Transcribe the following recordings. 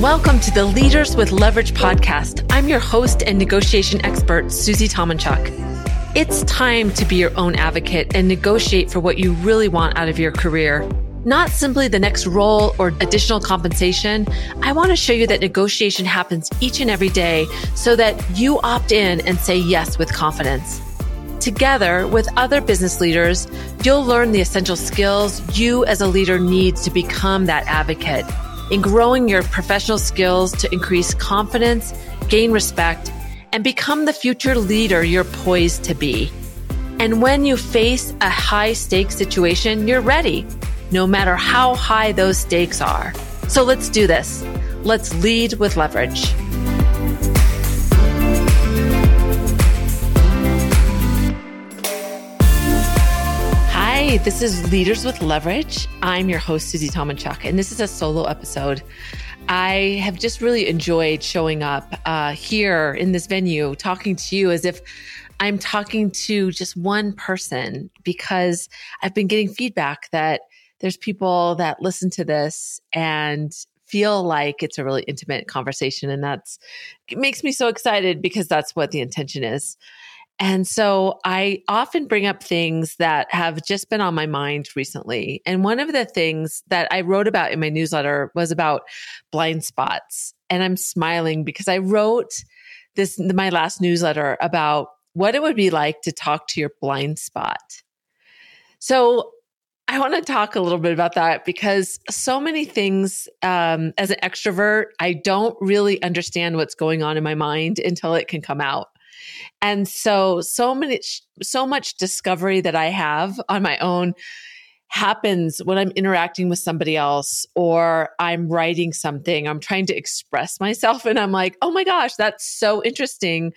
Welcome to the Leaders with Leverage podcast. I'm your host and negotiation expert, Susie Tomenchok. It's time to be your own advocate and negotiate for what you really want out of your career. Not simply the next role or additional compensation. I want to show you that negotiation happens each and every day so that you opt in and say yes with confidence. Together with other business leaders, you'll learn the essential skills you as a leader need to become that advocate in growing your professional skills to increase confidence, gain respect, and become the future leader you're poised to be. And when you face a high stakes situation, you're ready, no matter how high those stakes are. So let's do this. Let's lead with leverage. Hi, this is Leaders with Leverage. I'm your host, Susie Tomenchok, and this is a solo episode. I have just really enjoyed showing up uh, here in this venue, talking to you as if I'm talking to just one person because I've been getting feedback that there's people that listen to this and feel like it's a really intimate conversation. And that's, it makes me so excited because that's what the intention is. And so I often bring up things that have just been on my mind recently. And one of the things that I wrote about in my newsletter was about blind spots. And I'm smiling because I wrote this, my last newsletter about what it would be like to talk to your blind spot. So I want to talk a little bit about that because so many things um, as an extrovert, I don't really understand what's going on in my mind until it can come out. And so, so many, so much discovery that I have on my own happens when I'm interacting with somebody else or I'm writing something, I'm trying to express myself and I'm like, oh my gosh, that's so interesting.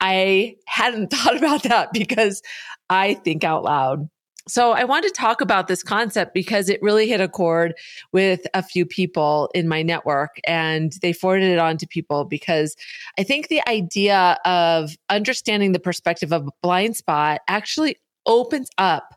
I hadn't thought about that because I think out loud. So I want to talk about this concept because it really hit a chord with a few people in my network and they forwarded it on to people because I think the idea of understanding the perspective of a blind spot actually opens up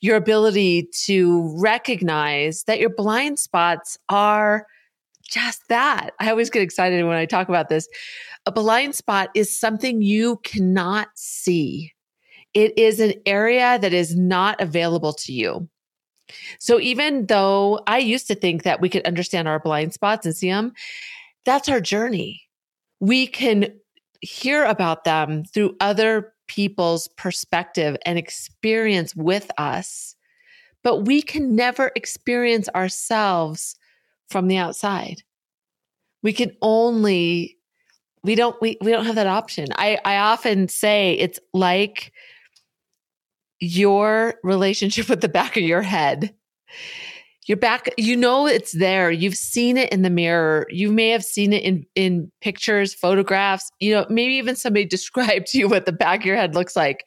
your ability to recognize that your blind spots are just that. I always get excited when I talk about this. A blind spot is something you cannot see it is an area that is not available to you. So even though I used to think that we could understand our blind spots and see them, that's our journey. We can hear about them through other people's perspective and experience with us, but we can never experience ourselves from the outside. We can only we don't we, we don't have that option. I I often say it's like your relationship with the back of your head. Your back, you know it's there. You've seen it in the mirror. You may have seen it in in pictures, photographs. You know, maybe even somebody described to you what the back of your head looks like.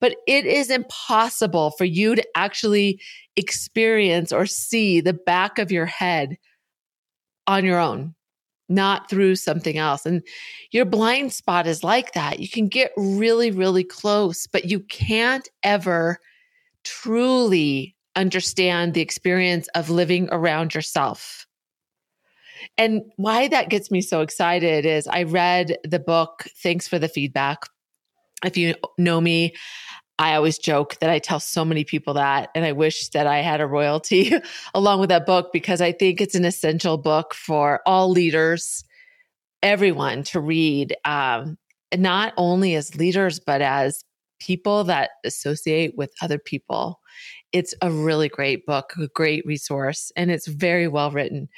But it is impossible for you to actually experience or see the back of your head on your own not through something else. And your blind spot is like that. You can get really, really close, but you can't ever truly understand the experience of living around yourself. And why that gets me so excited is I read the book, Thanks for the Feedback. If you know me, I always joke that I tell so many people that, and I wish that I had a royalty along with that book because I think it's an essential book for all leaders, everyone to read, um, not only as leaders, but as people that associate with other people. It's a really great book, a great resource, and it's very well written.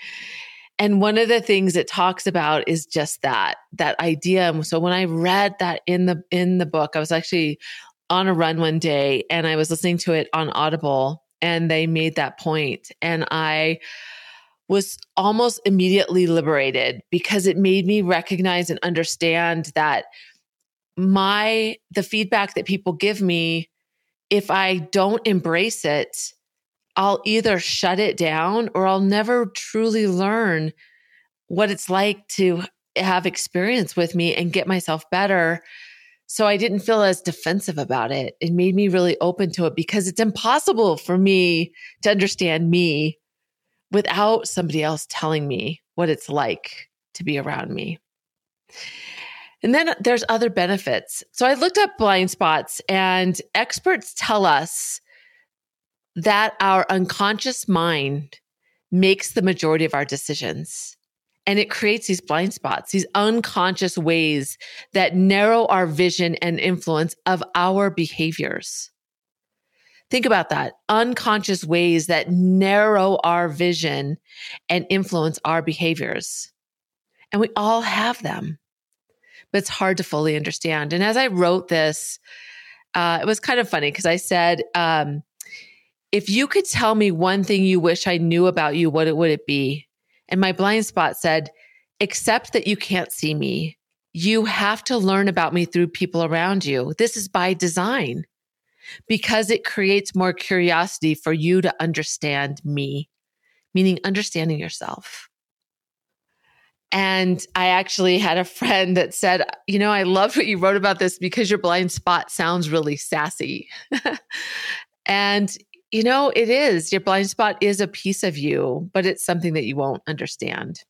And one of the things it talks about is just that, that idea. So when I read that in the in the book, I was actually on a run one day and I was listening to it on Audible and they made that point and I was almost immediately liberated because it made me recognize and understand that my the feedback that people give me if I don't embrace it I'll either shut it down or I'll never truly learn what it's like to have experience with me and get myself better so I didn't feel as defensive about it. It made me really open to it because it's impossible for me to understand me without somebody else telling me what it's like to be around me. And then there's other benefits. So I looked up blind spots, and experts tell us that our unconscious mind makes the majority of our decisions. And it creates these blind spots, these unconscious ways that narrow our vision and influence of our behaviors. Think about that unconscious ways that narrow our vision and influence our behaviors. And we all have them, but it's hard to fully understand. And as I wrote this, uh, it was kind of funny because I said, um, if you could tell me one thing you wish I knew about you, what would it be? And my blind spot said, accept that you can't see me. You have to learn about me through people around you. This is by design because it creates more curiosity for you to understand me, meaning understanding yourself. And I actually had a friend that said, You know, I love what you wrote about this because your blind spot sounds really sassy. and you know, it is. Your blind spot is a piece of you, but it's something that you won't understand.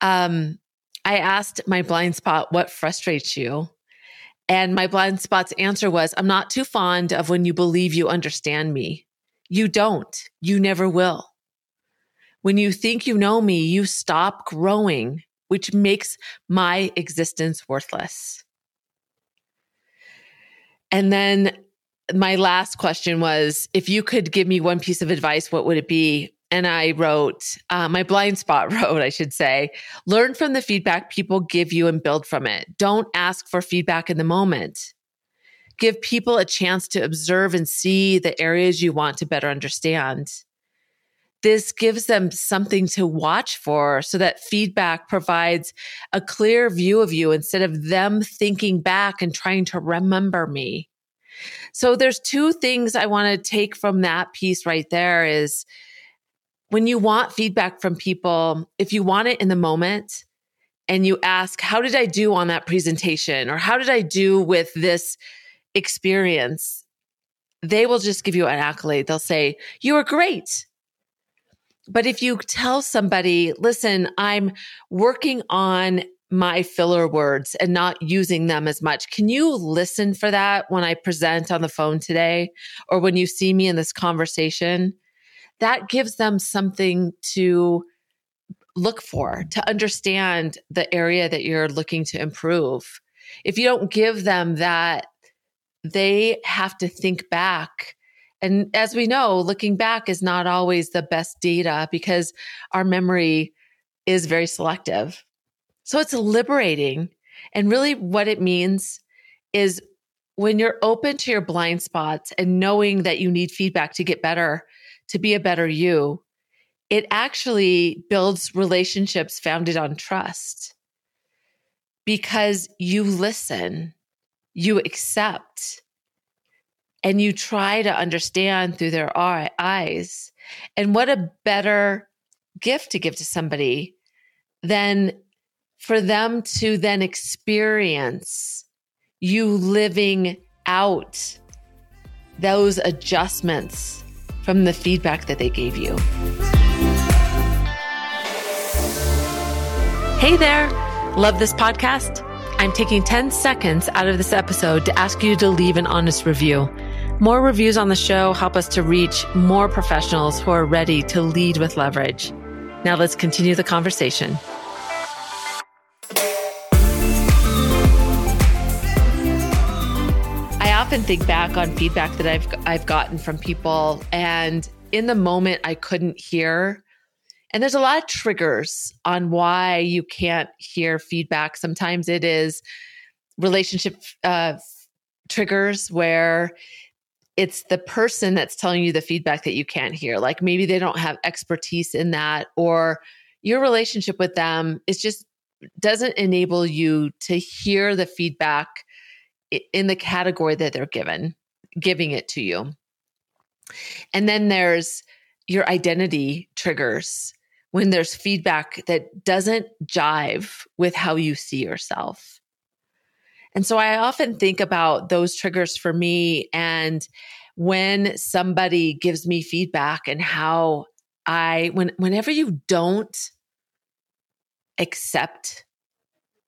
Um, I asked my blind spot, what frustrates you? And my blind spot's answer was, I'm not too fond of when you believe you understand me. You don't. You never will. When you think you know me, you stop growing, which makes my existence worthless. And then my last question was if you could give me one piece of advice, what would it be? And I wrote, uh, my blind spot wrote, I should say, learn from the feedback people give you and build from it. Don't ask for feedback in the moment. Give people a chance to observe and see the areas you want to better understand. This gives them something to watch for so that feedback provides a clear view of you instead of them thinking back and trying to remember me. So there's two things I want to take from that piece right there is when you want feedback from people, if you want it in the moment and you ask, how did I do on that presentation? Or how did I do with this experience? They will just give you an accolade. They'll say, you were great. But if you tell somebody, listen, I'm working on my filler words and not using them as much. Can you listen for that when I present on the phone today or when you see me in this conversation? That gives them something to look for, to understand the area that you're looking to improve. If you don't give them that, they have to think back. And as we know, looking back is not always the best data because our memory is very selective. So it's liberating. And really, what it means is when you're open to your blind spots and knowing that you need feedback to get better, to be a better you, it actually builds relationships founded on trust because you listen, you accept, and you try to understand through their eyes. And what a better gift to give to somebody than for them to then experience you living out those adjustments from the feedback that they gave you. Hey there. Love this podcast? I'm taking 10 seconds out of this episode to ask you to leave an honest review. More reviews on the show help us to reach more professionals who are ready to lead with leverage. Now let's continue the conversation. Often think back on feedback that I've I've gotten from people and in the moment I couldn't hear and there's a lot of triggers on why you can't hear feedback. Sometimes it is relationship uh, triggers where it's the person that's telling you the feedback that you can't hear. Like maybe they don't have expertise in that, or your relationship with them is just doesn't enable you to hear the feedback in the category that they're given, giving it to you. And then there's your identity triggers when there's feedback that doesn't jive with how you see yourself. And so I often think about those triggers for me and when somebody gives me feedback and how I when whenever you don't accept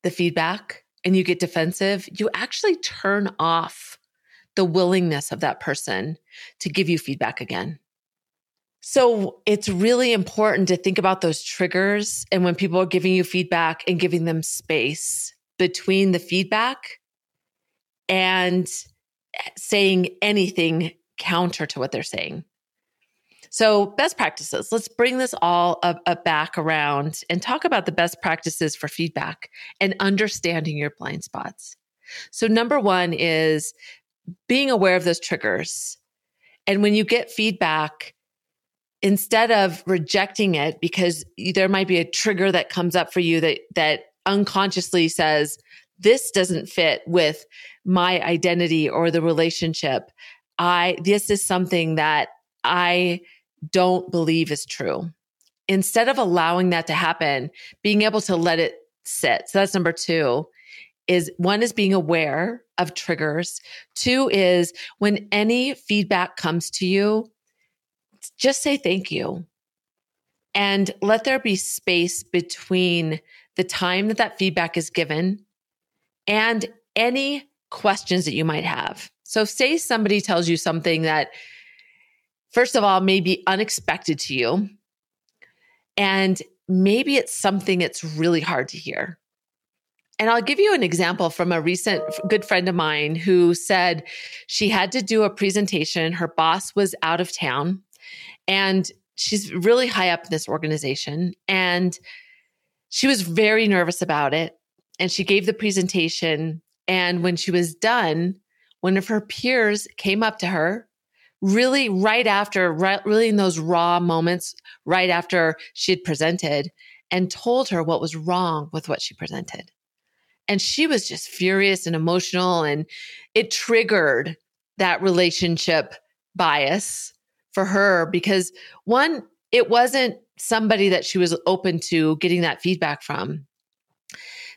the feedback and you get defensive, you actually turn off the willingness of that person to give you feedback again. So it's really important to think about those triggers and when people are giving you feedback and giving them space between the feedback and saying anything counter to what they're saying. So, best practices. Let's bring this all up, up, back around and talk about the best practices for feedback and understanding your blind spots. So, number one is being aware of those triggers. And when you get feedback, instead of rejecting it because there might be a trigger that comes up for you that that unconsciously says this doesn't fit with my identity or the relationship i this is something that i don't believe is true. Instead of allowing that to happen, being able to let it sit. So that's number two is one is being aware of triggers. Two is when any feedback comes to you, just say thank you and let there be space between the time that that feedback is given and any questions that you might have. So say somebody tells you something that first of all, may be unexpected to you. And maybe it's something that's really hard to hear. And I'll give you an example from a recent good friend of mine who said she had to do a presentation. Her boss was out of town and she's really high up in this organization. And she was very nervous about it. And she gave the presentation. And when she was done, one of her peers came up to her really right after, right, really in those raw moments, right after she had presented and told her what was wrong with what she presented. And she was just furious and emotional, and it triggered that relationship bias for her because one, it wasn't somebody that she was open to getting that feedback from.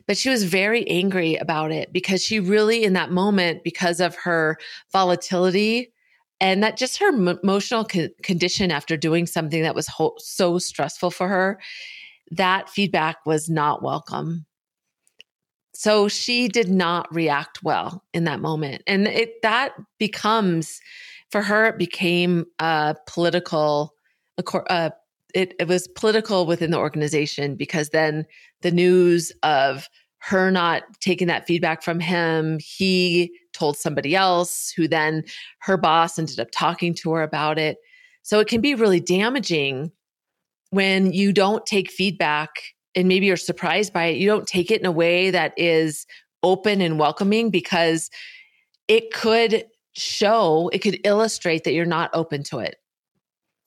But she was very angry about it because she really, in that moment, because of her volatility and that just her emotional co- condition after doing something that was ho- so stressful for her that feedback was not welcome. So she did not react well in that moment. And it that becomes for her it became a political uh, it, it was political within the organization because then the news of her not taking that feedback from him he told somebody else who then her boss ended up talking to her about it. So it can be really damaging when you don't take feedback and maybe you're surprised by it. You don't take it in a way that is open and welcoming because it could show, it could illustrate that you're not open to it.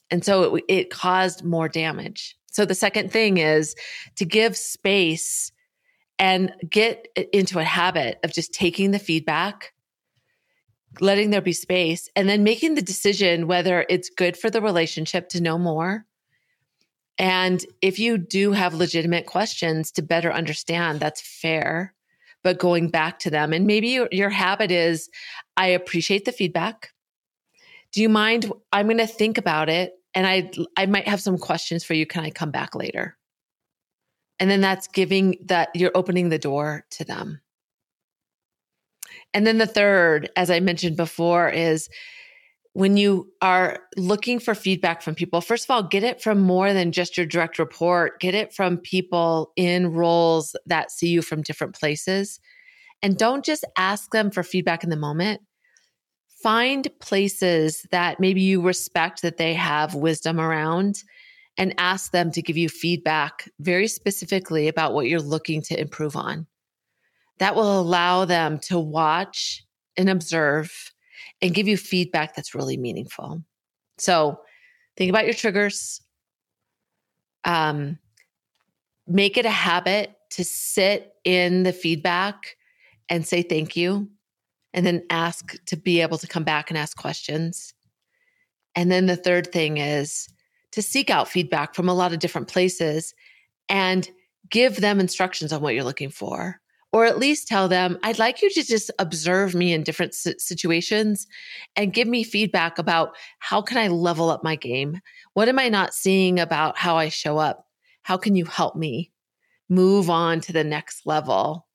And so it, it caused more damage. So the second thing is to give space and get into a habit of just taking the feedback letting there be space and then making the decision whether it's good for the relationship to know more. And if you do have legitimate questions to better understand, that's fair. But going back to them, and maybe your, your habit is I appreciate the feedback. Do you mind? I'm going to think about it and I, I might have some questions for you. Can I come back later? And then that's giving that you're opening the door to them. And then the third, as I mentioned before, is when you are looking for feedback from people, first of all, get it from more than just your direct report, get it from people in roles that see you from different places. And don't just ask them for feedback in the moment. Find places that maybe you respect that they have wisdom around and ask them to give you feedback very specifically about what you're looking to improve on that will allow them to watch and observe and give you feedback that's really meaningful. So think about your triggers. Um, make it a habit to sit in the feedback and say thank you, and then ask to be able to come back and ask questions. And then the third thing is to seek out feedback from a lot of different places and give them instructions on what you're looking for or at least tell them, I'd like you to just observe me in different situations and give me feedback about how can I level up my game? What am I not seeing about how I show up? How can you help me move on to the next level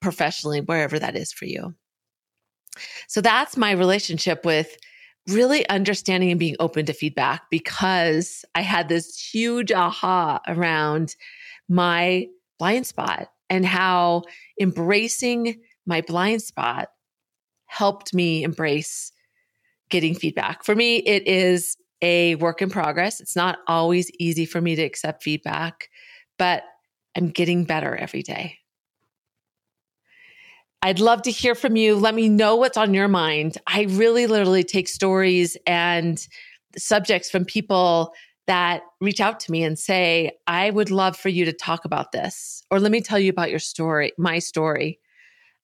professionally, wherever that is for you? So that's my relationship with really understanding and being open to feedback because I had this huge aha around my blind spot and how embracing my blind spot helped me embrace getting feedback. For me, it is a work in progress. It's not always easy for me to accept feedback, but I'm getting better every day. I'd love to hear from you. Let me know what's on your mind. I really literally take stories and subjects from people that reach out to me and say, I would love for you to talk about this, or let me tell you about your story, my story.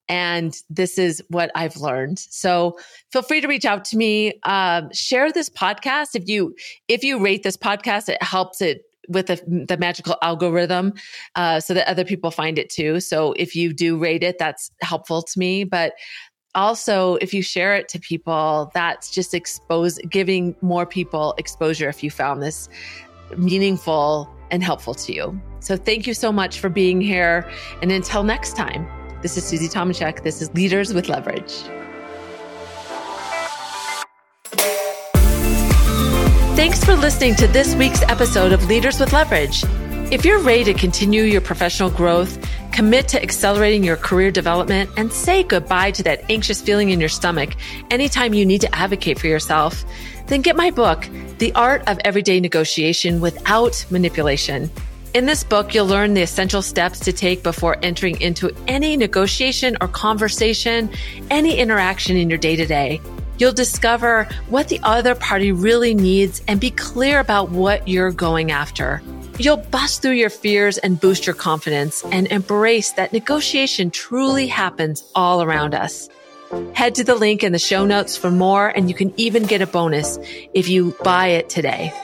And this is what I've learned. So feel free to reach out to me. Um, share this podcast. If you if you rate this podcast, it helps it with the, the magical algorithm uh, so that other people find it too. So if you do rate it, that's helpful to me. But also, if you share it to people, that's just expose giving more people exposure if you found this meaningful and helpful to you. So thank you so much for being here. And until next time, this is Susie Tomenchok. This is Leaders with Leverage. Thanks for listening to this week's episode of Leaders with Leverage. If you're ready to continue your professional growth, commit to accelerating your career development, and say goodbye to that anxious feeling in your stomach anytime you need to advocate for yourself, then get my book, The Art of Everyday Negotiation Without Manipulation. In this book, you'll learn the essential steps to take before entering into any negotiation or conversation, any interaction in your day to day. You'll discover what the other party really needs and be clear about what you're going after. You'll bust through your fears and boost your confidence and embrace that negotiation truly happens all around us. Head to the link in the show notes for more, and you can even get a bonus if you buy it today.